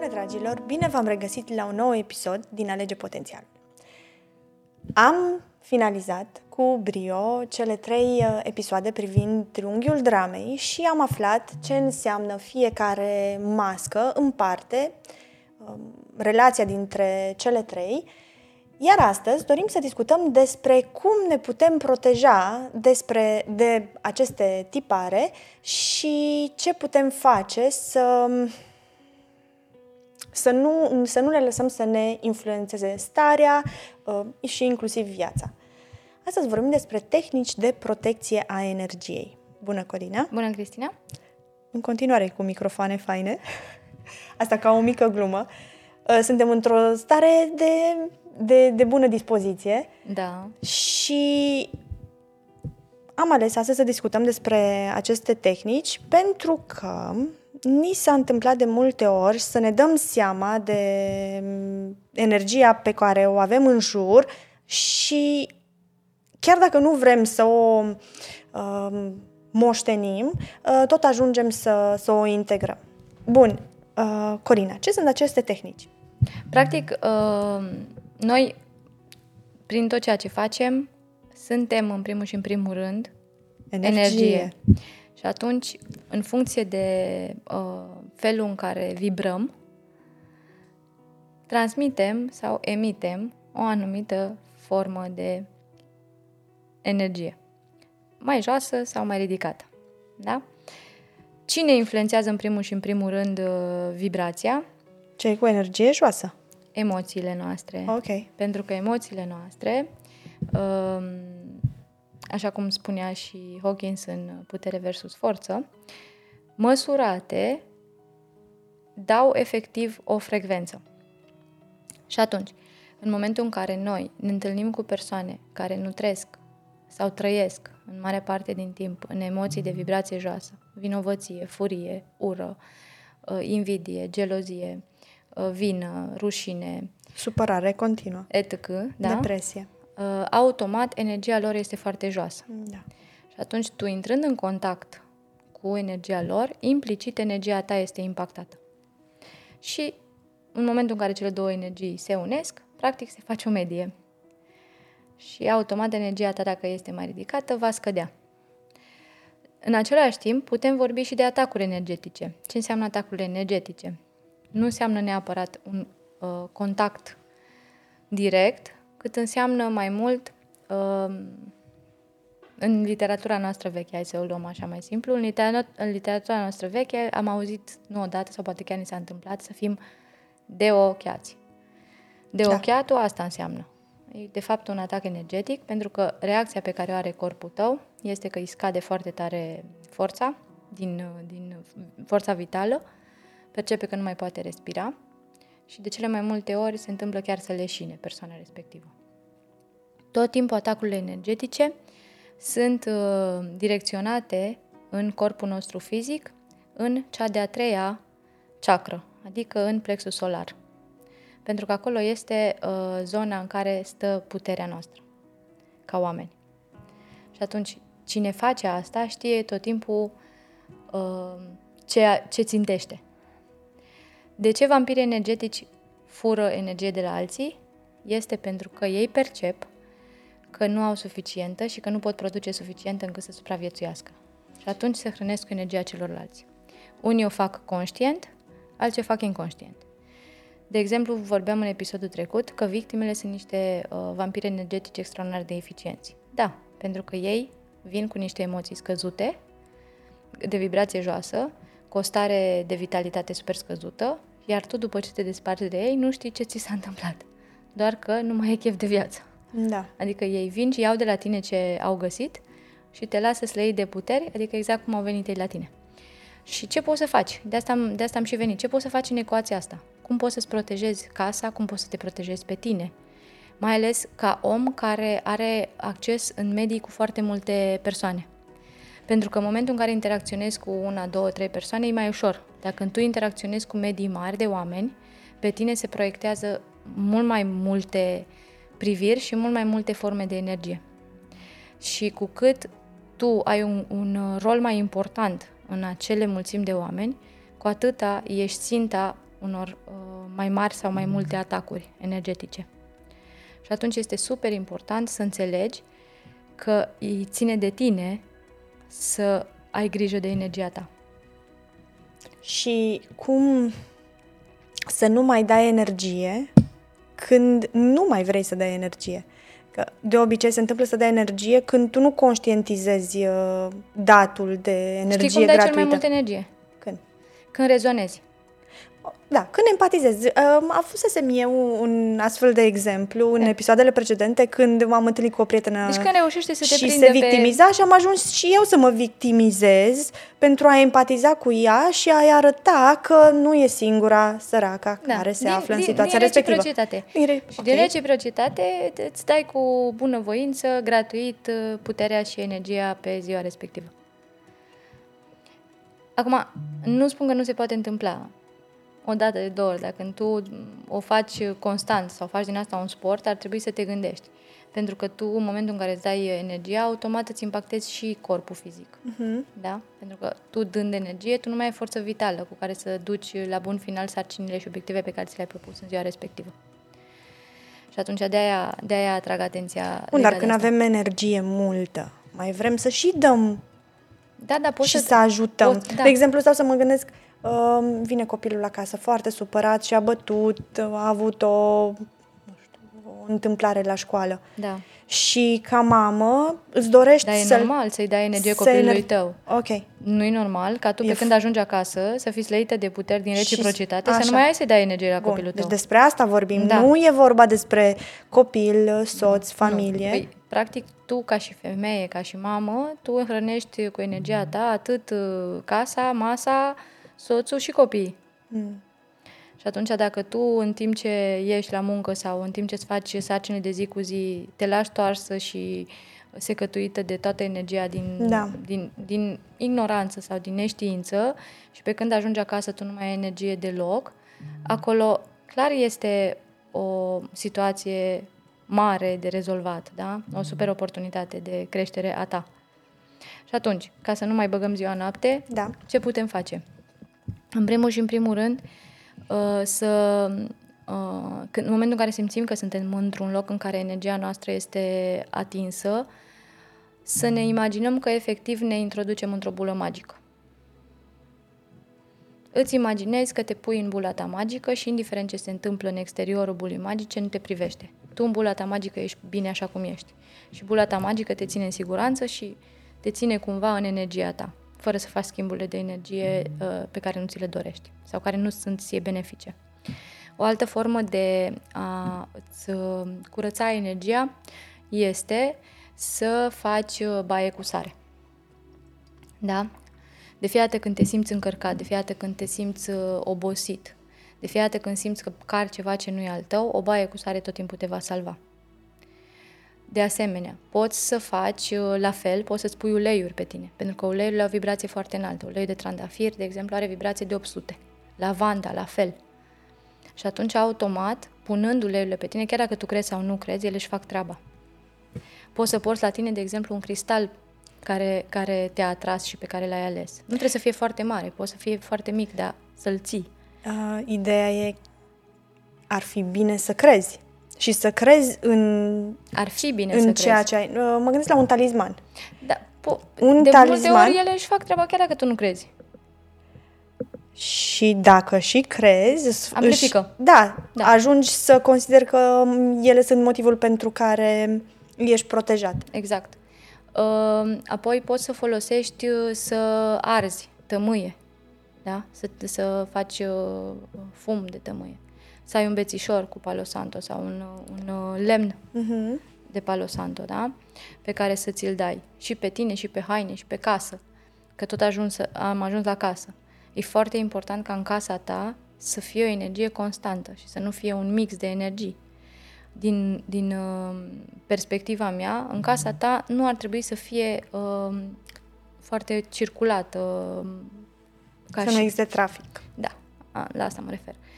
Bună, dragilor! Bine v-am regăsit la un nou episod din Alege Potențial. Am finalizat cu brio cele trei uh, episoade privind triunghiul dramei și am aflat ce înseamnă fiecare mască în parte, um, relația dintre cele trei, iar astăzi dorim să discutăm despre cum ne putem proteja despre, de aceste tipare și ce putem face să să nu, să nu le lăsăm să ne influențeze starea uh, și inclusiv viața. Astăzi vorbim despre tehnici de protecție a energiei. Bună, Corina! Bună, Cristina! În continuare cu microfoane faine. Asta ca o mică glumă. Uh, suntem într-o stare de, de, de bună dispoziție. Da. Și am ales astăzi să discutăm despre aceste tehnici pentru că ni s-a întâmplat de multe ori să ne dăm seama de mm, energia pe care o avem în jur și chiar dacă nu vrem să o uh, moștenim, uh, tot ajungem să, să o integrăm. Bun, uh, Corina, ce sunt aceste tehnici? Practic, uh, noi, prin tot ceea ce facem, suntem în primul și în primul rând energie. energie. Și atunci, în funcție de uh, felul în care vibrăm, transmitem sau emitem o anumită formă de energie. Mai joasă sau mai ridicată. Da? Cine influențează în primul și în primul rând uh, vibrația? Cei cu energie joasă. Emoțiile noastre. Ok. Pentru că emoțiile noastre uh, așa cum spunea și Hawkins în Putere versus Forță, măsurate dau efectiv o frecvență. Și atunci, în momentul în care noi ne întâlnim cu persoane care nu trăiesc sau trăiesc în mare parte din timp în emoții de vibrație joasă, vinovăție, furie, ură, uh, invidie, gelozie, uh, vină, rușine, supărare continuă, etc., da? depresie uh, automat energia lor este foarte joasă. Da. Și atunci tu intrând în contact cu energia lor, implicit energia ta este impactată. Și în momentul în care cele două energii se unesc, practic se face o medie. Și automat energia ta, dacă este mai ridicată, va scădea. În același timp, putem vorbi și de atacuri energetice. Ce înseamnă atacurile energetice? Nu înseamnă neapărat un uh, contact direct, cât înseamnă mai mult uh, în literatura noastră veche, hai să o luăm așa mai simplu, în, liter- în literatura noastră veche am auzit nu odată sau poate chiar ni s-a întâmplat să fim deochiați. Deochiatul da. asta înseamnă. E de fapt un atac energetic pentru că reacția pe care o are corpul tău este că îi scade foarte tare forța din, din forța vitală, percepe că nu mai poate respira și de cele mai multe ori se întâmplă chiar să leșine persoana respectivă. Tot timpul atacurile energetice sunt uh, direcționate în corpul nostru fizic în cea de-a treia chakră, adică în plexul solar. Pentru că acolo este uh, zona în care stă puterea noastră, ca oameni. Și atunci, cine face asta știe tot timpul uh, ce, ce țintește. De ce vampirii energetici fură energie de la alții? Este pentru că ei percep că nu au suficientă și că nu pot produce suficientă încât să supraviețuiască. Și atunci se hrănesc cu energia celorlalți. Unii o fac conștient, alții o fac inconștient. De exemplu, vorbeam în episodul trecut că victimele sunt niște uh, vampiri energetici extraordinar de eficienți. Da, pentru că ei vin cu niște emoții scăzute, de vibrație joasă, cu o stare de vitalitate super scăzută, iar tu, după ce te desparți de ei, nu știi ce ți s-a întâmplat. Doar că nu mai e chef de viață. Da. Adică ei vin și iau de la tine ce au găsit și te lasă să le iei de puteri, adică exact cum au venit ei la tine. Și ce poți să faci? De asta, am, de asta am și venit. Ce poți să faci în ecuația asta? Cum poți să-ți protejezi casa? Cum poți să te protejezi pe tine? Mai ales ca om care are acces în medii cu foarte multe persoane. Pentru că în momentul în care interacționezi cu una, două, trei persoane, e mai ușor. Dacă tu interacționezi cu medii mari de oameni, pe tine se proiectează mult mai multe priviri și mult mai multe forme de energie. Și cu cât tu ai un, un rol mai important în acele mulțimi de oameni, cu atâta ești ținta unor uh, mai mari sau mai multe atacuri energetice. Și atunci este super important să înțelegi că îi ține de tine să ai grijă de energia ta. Și cum să nu mai dai energie când nu mai vrei să dai energie. Că de obicei se întâmplă să dai energie când tu nu conștientizezi uh, datul de energie Știi cum dai gratuită. cel mai multă energie? Când? Când rezonezi. Da, când empatizezi. A fusesem eu un astfel de exemplu în episoadele precedente când m-am întâlnit cu o prietenă Deci când reușește să te și prindă se victimiza și am ajuns și eu să mă victimizez pentru a empatiza cu ea și a-i arăta că nu e singura săraca Da, care se din- află în din- situația din respectivă. reciprocitate. Din re- Și ok. din reciprocitate îți dai cu bunăvoință, gratuit, puterea și energia pe ziua respectivă. Acum, nu spun că nu se poate întâmpla. O dată, de două ori, dacă tu o faci constant sau faci din asta un sport, ar trebui să te gândești. Pentru că tu, în momentul în care îți dai energia, automat îți impactezi și corpul fizic. Mhm. Da? Pentru că tu, dând energie, tu nu mai ai forță vitală cu care să duci la bun final sarcinile și obiective pe care ți le-ai propus în ziua respectivă. Și atunci de-aia, de-aia atrag atenția. Bun, legat dar de când asta. avem energie multă, mai vrem să și dăm Da, da, poți și să... să ajutăm. poți- da. De exemplu, stau să mă gândesc, uh, vine copilul acasă foarte supărat și a bătut, a avut o, nu știu, o întâmplare la școală. Da. Și ca mamă îți dorești Dar e să normal să-i dai energie să copilului ener- tău. Ok. Nu e normal ca tu, E pe f- când ajungi acasă, să fii slăită de puteri din Și- reciprocitate, să așa. nu mai ai să-i dai energie la Bun, copilul deci tău. despre asta vorbim. Da. Nu e vorba despre copil, soț, familie. Nu. Păi, practic, tu ca și femeie, ca și mamă, tu hrănești cu energia ta atât uh, casa, masa, soțul și copiii. Mm. Și atunci dacă tu în timp ce ești la muncă sau în timp ce îți faci sarcini de zi cu zi, te lași toarsă și secătuită de toată energia din, Da. din, din ignoranță sau din neștiință și pe când ajungi acasă tu nu mai ai energie deloc, acolo clar este o situație mare de rezolvat, da? O super oportunitate de creștere a ta. Și atunci, ca să nu mai băgăm ziua noapte, Da. ce putem face? În primul și în primul rând, uh, să uh, când, în momentul în care simțim că suntem într-un loc în care energia noastră este atinsă, să ne imaginăm că efectiv ne introducem într-o bulă magică. Îți imaginezi că te pui în bula ta magică și indiferent ce se întâmplă în exteriorul bulii magice, nu te privește. Tu în bula ta magică ești bine așa cum ești. Și bula ta magică te ține în siguranță și te ține cumva în energia ta, fără să faci schimburile de energie uh, pe care nu ți le dorești sau care nu sunt ție benefice. O altă formă de a îți uh, curăța energia este să faci uh, baie cu sare. Da? De fiecare dată când te simți încărcat, de fiecare dată când te simți uh, obosit, de fiecare dată când simți că car ceva ce nu e al tău, o baie cu sare tot timpul te va salva. De asemenea, poți să faci uh, la fel, poți să-ți pui uleiuri pe tine, pentru că uleiurile au vibrație foarte înaltă. Uleiul de trandafir, de exemplu, are vibrație de 800. Lavanda, la fel. Și atunci, automat, punând uleiurile pe tine, chiar dacă tu crezi sau nu crezi, ele își fac treaba. Poți să porți la tine, de exemplu, un cristal care, care te-a atras și pe care l-ai ales. Nu trebuie să fie foarte mare, poți să fie foarte mic, dar să-l ții. Uh, ideea e, ar fi bine să crezi. Și să crezi în, Ar fi bine în să ceea crezi. ce ai. Uh, mă gândesc la un talisman. Da, po- Un de talisman- multe ori ele își fac treaba chiar dacă tu nu crezi. Și dacă și crezi, își- Amplifică. da, Da. ajungi să consideri că m, ele sunt motivul pentru care ești protejat. Exact. Uh, Apoi poți să folosești uh, să arzi tămâie, da? Să, să faci uh, fum de tămâie. Să ai un bețișor cu palo santo sau un, uh, un uh, lemn Mhm. de palo santo, da? Pe care să ți-l dai și pe tine, și pe haine, și pe casă. Că tot ajuns, am ajuns la casă. E foarte important ca în casa ta să fie o energie constantă și să nu fie un mix de energii. Din, din uh, perspectiva mea, în casa ta nu ar trebui să fie uh, foarte circulat. Uh, ca Să și... nu existe trafic. Da, a, la asta mă refer. Uh,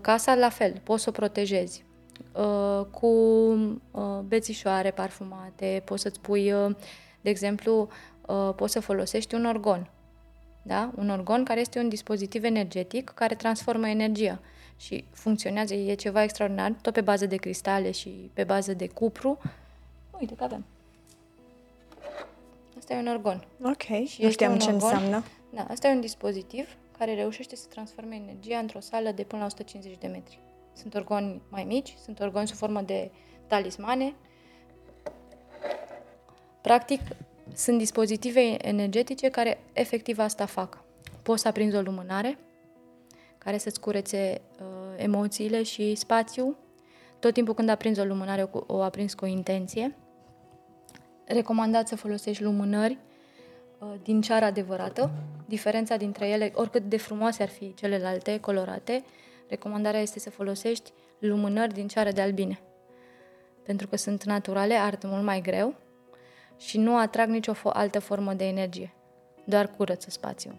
casa, la fel, poți să o protejezi uh, cu uh, bețișoare parfumate, poți să-ți pui, uh, de exemplu, uh, poți să folosești un orgon. Da? Un organ care este un dispozitiv energetic care transformă energia și funcționează, e ceva extraordinar, tot pe bază de cristale și pe bază de cupru. Uite că avem. Asta e un organ. Ok, Și nu este știam un ce organ? înseamnă. Da, asta e un dispozitiv care reușește să transforme energia într-o sală de până la 150 de metri. Sunt organi mai mici, sunt organi sub formă de talismane. Practic, sunt dispozitive energetice care efectiv asta fac. Poți să aprinzi o lumânare care să-ți curețe uh, emoțiile și spațiu. Tot timpul când aprinzi o lumânare, o, o aprinzi cu o intenție. Recomandat să folosești lumânări uh, din ceară adevărată. Diferența dintre ele, oricât de frumoase ar fi celelalte, colorate, recomandarea este să folosești lumânări din ceară de albine. Pentru că sunt naturale, ard mult mai greu și nu atrag nicio fo- altă formă de energie. Doar curăță spațiul.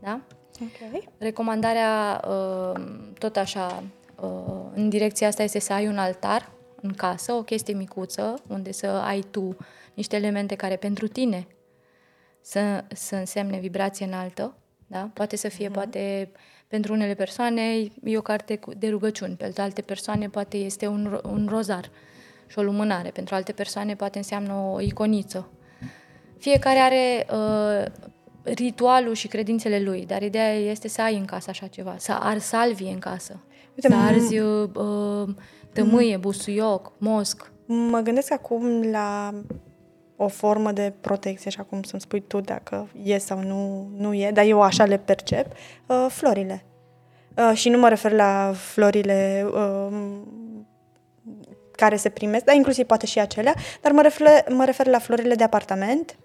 Da? Ok. Recomandarea, uh, tot așa, uh, în direcția asta este să ai un altar în casă, o chestie micuță, unde să ai tu niște elemente care pentru tine să, să însemne vibrație înaltă. Da? Poate să fie, poate pentru unele persoane e o carte cu- de rugăciuni, pentru alte persoane poate este un, ro- un rozar și o lumânare, pentru alte persoane poate înseamnă o iconiță. Fiecare are uh, ritualul și credințele lui, dar ideea este să ai în casă așa ceva, să arzi salvie în casă, Uite, să m- arzi uh, uh, tămâie, busuioc, mosc. Mă gândesc acum la o formă de protecție, așa cum să-mi spui tu dacă e sau nu, nu e, dar eu așa le percep, uh, florile. Uh, și nu mă refer la florile uh, care se primesc, dar inclusiv poate și acelea, dar mă refer, mă refer la florile de apartament,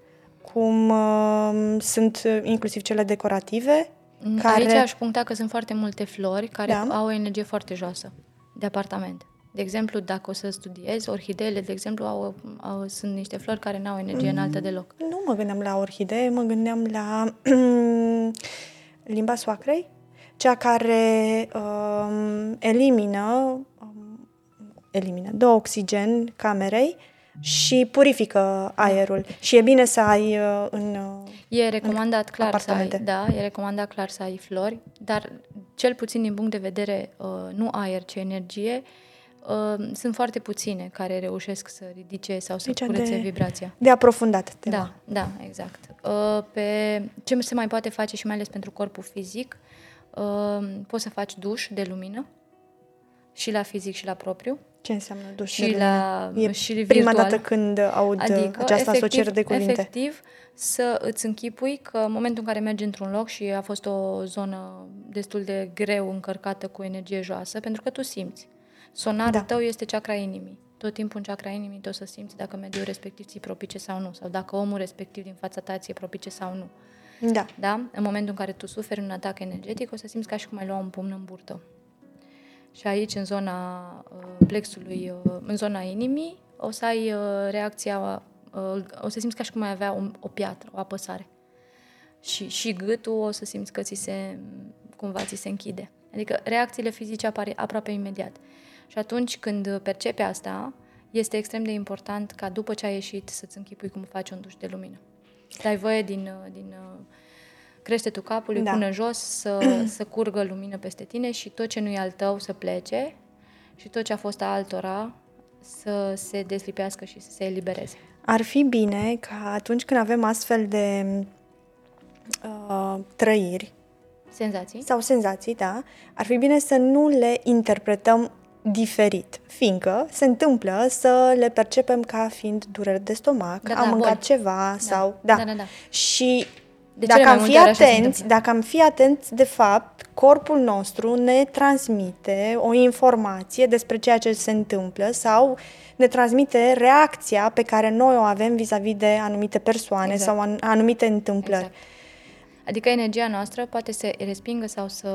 cum uh, sunt uh, inclusiv cele decorative, Care... care... Aici aș puncta că sunt foarte multe flori care Da. au o energie foarte joasă de apartament. De exemplu, dacă o să studiezi, orhideele, de exemplu, au, au, sunt niște flori care nu au energie înaltă deloc. Nu mă gândeam la orhidee, mă gândeam la limba soacrei, cea care um, elimină, um, elimină, dă oxigen camerei și purifică aerul. Și e bine să ai uh, în... Uh, E recomandat clar să ai, apartamente. da, e recomandat clar să ai flori, dar cel puțin din punct de vedere uh, nu aer, ci energie, uh, sunt foarte puține care reușesc să ridice sau să Aici curețe de- vibrația. de aprofundat tema. Da, da, exact. Uh, Pe ce se mai poate face și mai ales pentru corpul fizic, uh, poți să faci duș de lumină și la fizic și la propriu. Ce înseamnă duș Și de lumină? la- E și prima virtual. dată când aud Adică, această asociere de cuvinte. efectiv, să îți închipui că în momentul în care mergi într-un loc și a fost o zonă destul de greu încărcată cu energie joasă, pentru că tu simți. Sonarul Da. tău este chakra inimii. Tot timpul în chakra inimii tu o să simți dacă mediul respectiv ți propice sau nu, sau dacă omul respectiv din fața ta ți propice sau nu. Da. Da? În momentul în care tu suferi un atac energetic, o să simți ca și cum ai lua un pumn în burtă. Și aici, în zona uh, plexului, uh, în zona inimii, o să ai uh, reacția, uh, o să simți ca și cum ai avea o, o piatră, o apăsare. Și, și gâtul o să simți că ți se, cumva ți se închide. Adică reacțiile fizice apar aproape imediat. Și atunci când percepi asta, este extrem de important ca după ce ai ieșit să-ți închipui cum faci un duș de lumină. Dai voie din, uh, din uh, creștetul capului Da. până jos să, să curgă lumină peste tine și tot ce nu e al tău să plece și tot ce a fost a altora să se deslipească și să se elibereze. Ar fi bine ca atunci când avem astfel de uh, trăiri Senzații? sau senzații, da, ar fi bine să nu le interpretăm diferit, fiindcă se întâmplă să le percepem ca fiind dureri de stomac, Da, am da, mâncat boli. ceva sau... Da. Da, da, da. Și De dacă cele mai am fi multe ori așa se atenți, întâmplă. dacă am fi atenți, de fapt, corpul nostru ne transmite o informație despre ceea ce se întâmplă sau ne transmite reacția pe care noi o avem vis-a-vis de anumite persoane Exact. sau an- anumite întâmplări. Exact. Adică energia noastră poate să respingă sau să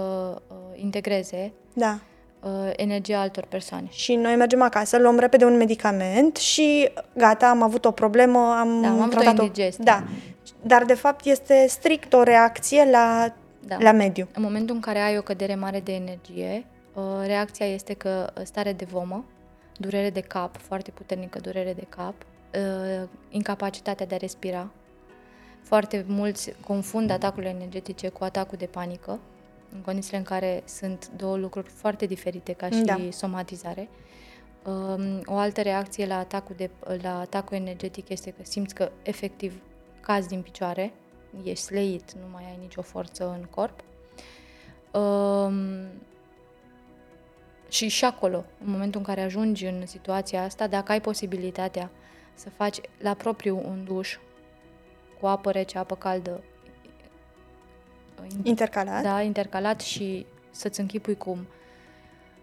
uh, integreze Da. Uh, energia altor persoane. Și noi mergem acasă, luăm repede un medicament și gata, am avut o problemă, am Da, am avut o tratat-o. indigestie. Da. Dar de fapt este strict o reacție la, Da. la mediu. În momentul în care ai o cădere mare de energie, uh, reacția este că stare de vomă, durere de cap, foarte puternică durere de cap, uh, incapacitatea de a respira, Foarte mulți confundă atacurile energetice cu atacul de panică, în condițiile în care sunt două lucruri foarte diferite ca și da. somatizare. Um, o altă reacție la atacul, de, la atacul energetic este că simți că efectiv cazi din picioare, ești sleit, nu mai ai nicio forță în corp. Um, și și acolo, în momentul în care ajungi în situația asta, dacă ai posibilitatea să faci la propriu un duș cu apă rece, apă caldă, intercalat, da, intercalat și să-ți închipui cum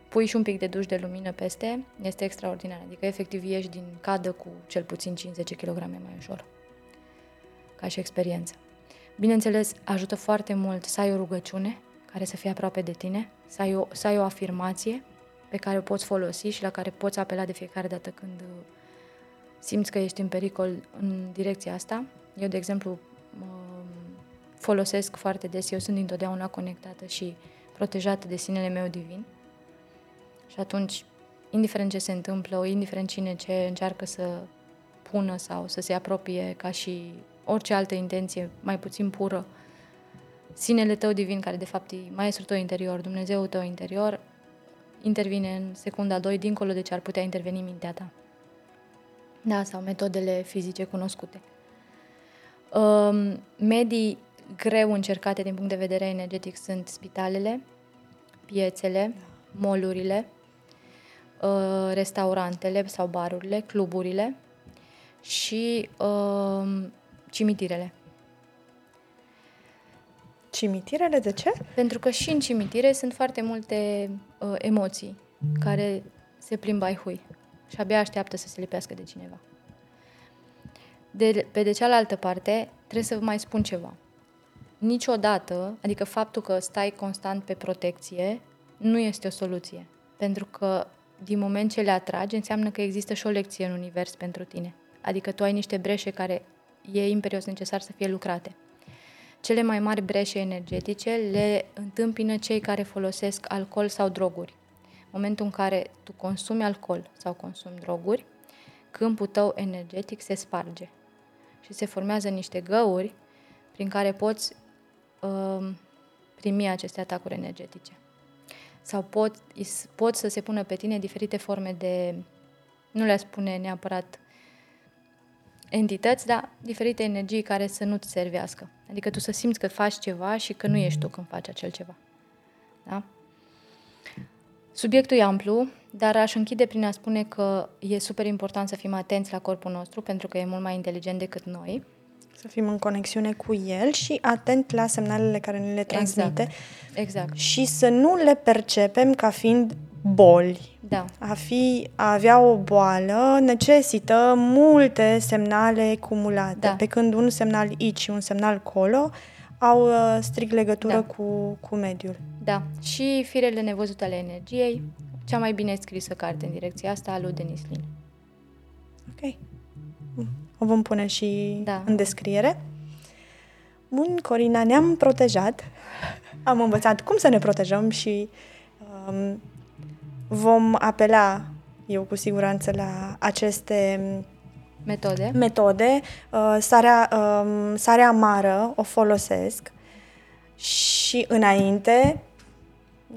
pui și un pic de duș de lumină peste, este extraordinar. Adică, efectiv, ieși din cadă cu cel puțin 50 kg mai ușor. Ca și experiență. Bineînțeles, ajută foarte mult să ai o rugăciune care să fie aproape de tine, să ai o, să ai o afirmație pe care o poți folosi și la care poți apela de fiecare dată când uh, simți că ești în pericol în direcția asta. Eu, de exemplu, folosesc foarte des, eu sunt întotdeauna conectată și protejată de sinele meu divin. Și atunci, indiferent ce se întâmplă, indiferent cine ce încearcă să pună sau să se apropie ca și orice altă intenție mai puțin pură, sinele tău divin, care de fapt e maestrul tău interior, Dumnezeul tău interior, intervine în secunda 2, dincolo de ce ar putea interveni mintea ta. Da, sau metodele fizice cunoscute. Um, medii greu încercate din punct de vedere energetic sunt spitalele, piețele, molurile, uh, restaurantele sau barurile, cluburile și uh, cimitirele. Cimitirele de ce? Pentru că și în cimitire sunt foarte multe uh, emoții care se plimbă ai hui și abia așteaptă să se lipească de cineva. De, pe de cealaltă parte, trebuie să vă mai spun ceva. Niciodată, adică faptul că stai constant pe protecție, nu este o soluție. Pentru că din moment ce le atragi, înseamnă că există și o lecție în univers pentru tine. Adică tu ai niște breșe care e imperios necesar să fie lucrate. Cele mai mari breșe energetice le întâmpină cei care folosesc alcool sau droguri. În momentul în care tu consumi alcool sau consumi droguri, câmpul tău energetic se sparge și se formează niște găuri prin care poți uh, primi aceste atacuri energetice. Sau pot, pot să se pună pe tine diferite forme de, nu le spune neapărat entități, dar diferite energii care să nu-ți servească. Adică tu să simți că faci ceva și că nu ești tu când faci acel ceva. Da? Subiectul e amplu, dar aș închide prin a spune că e super important să fim atenți la corpul nostru, pentru că e mult mai inteligent decât noi. Să fim în conexiune cu el și atent la semnalele care ne le transmite. Exact. exact. Și să nu le percepem ca fiind boli. Da. A, fi, a avea o boală necesită multe semnale cumulate. Da. Pe când un semnal aici și un semnal colo au uh, strict legătură da. cu, cu mediul. Da. Și firele nevăzute ale energiei, cea mai bine scrisă carte în direcția asta a lui Denis Lin. Ok. O vom pune și da. în descriere. Bun, Corina, ne-am protejat. Am învățat cum să ne protejăm și um, vom apela, eu cu siguranță, la aceste metode. metode. Uh, sarea, uh, sarea amară o folosesc și înainte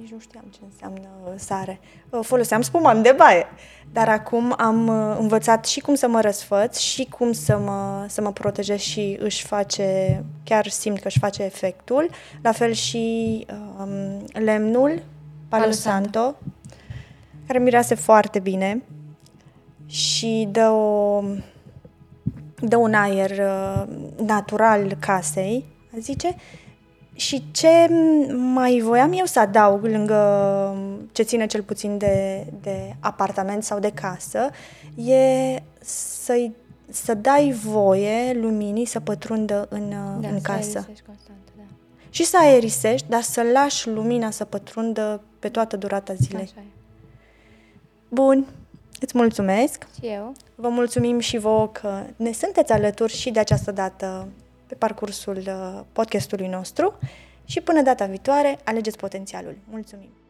nici nu știam ce înseamnă sare. Uh, foloseam spumant de baie, dar acum am uh, învățat și cum să mă răsfăț și cum să mă, să mă protejez și își face, chiar simt că își face efectul. La fel și um, lemnul, Palo Santo, Santo, care mirease foarte bine și dă, o, dă un aer uh, natural casei, zice, și ce mai voiam eu să adaug lângă ce ține cel puțin de, de apartament sau de casă, e să să dai voie luminii să pătrundă în, da, în casă. Constant, da. Și să aerisești, dar să lași lumina să pătrundă pe toată durata zilei. Așa e. Bun, îți mulțumesc. Și eu. Vă mulțumim și vouă că ne sunteți alături și de această dată pe parcursul uh, podcastului nostru și până data viitoare, alegeți potențialul. Mulțumim!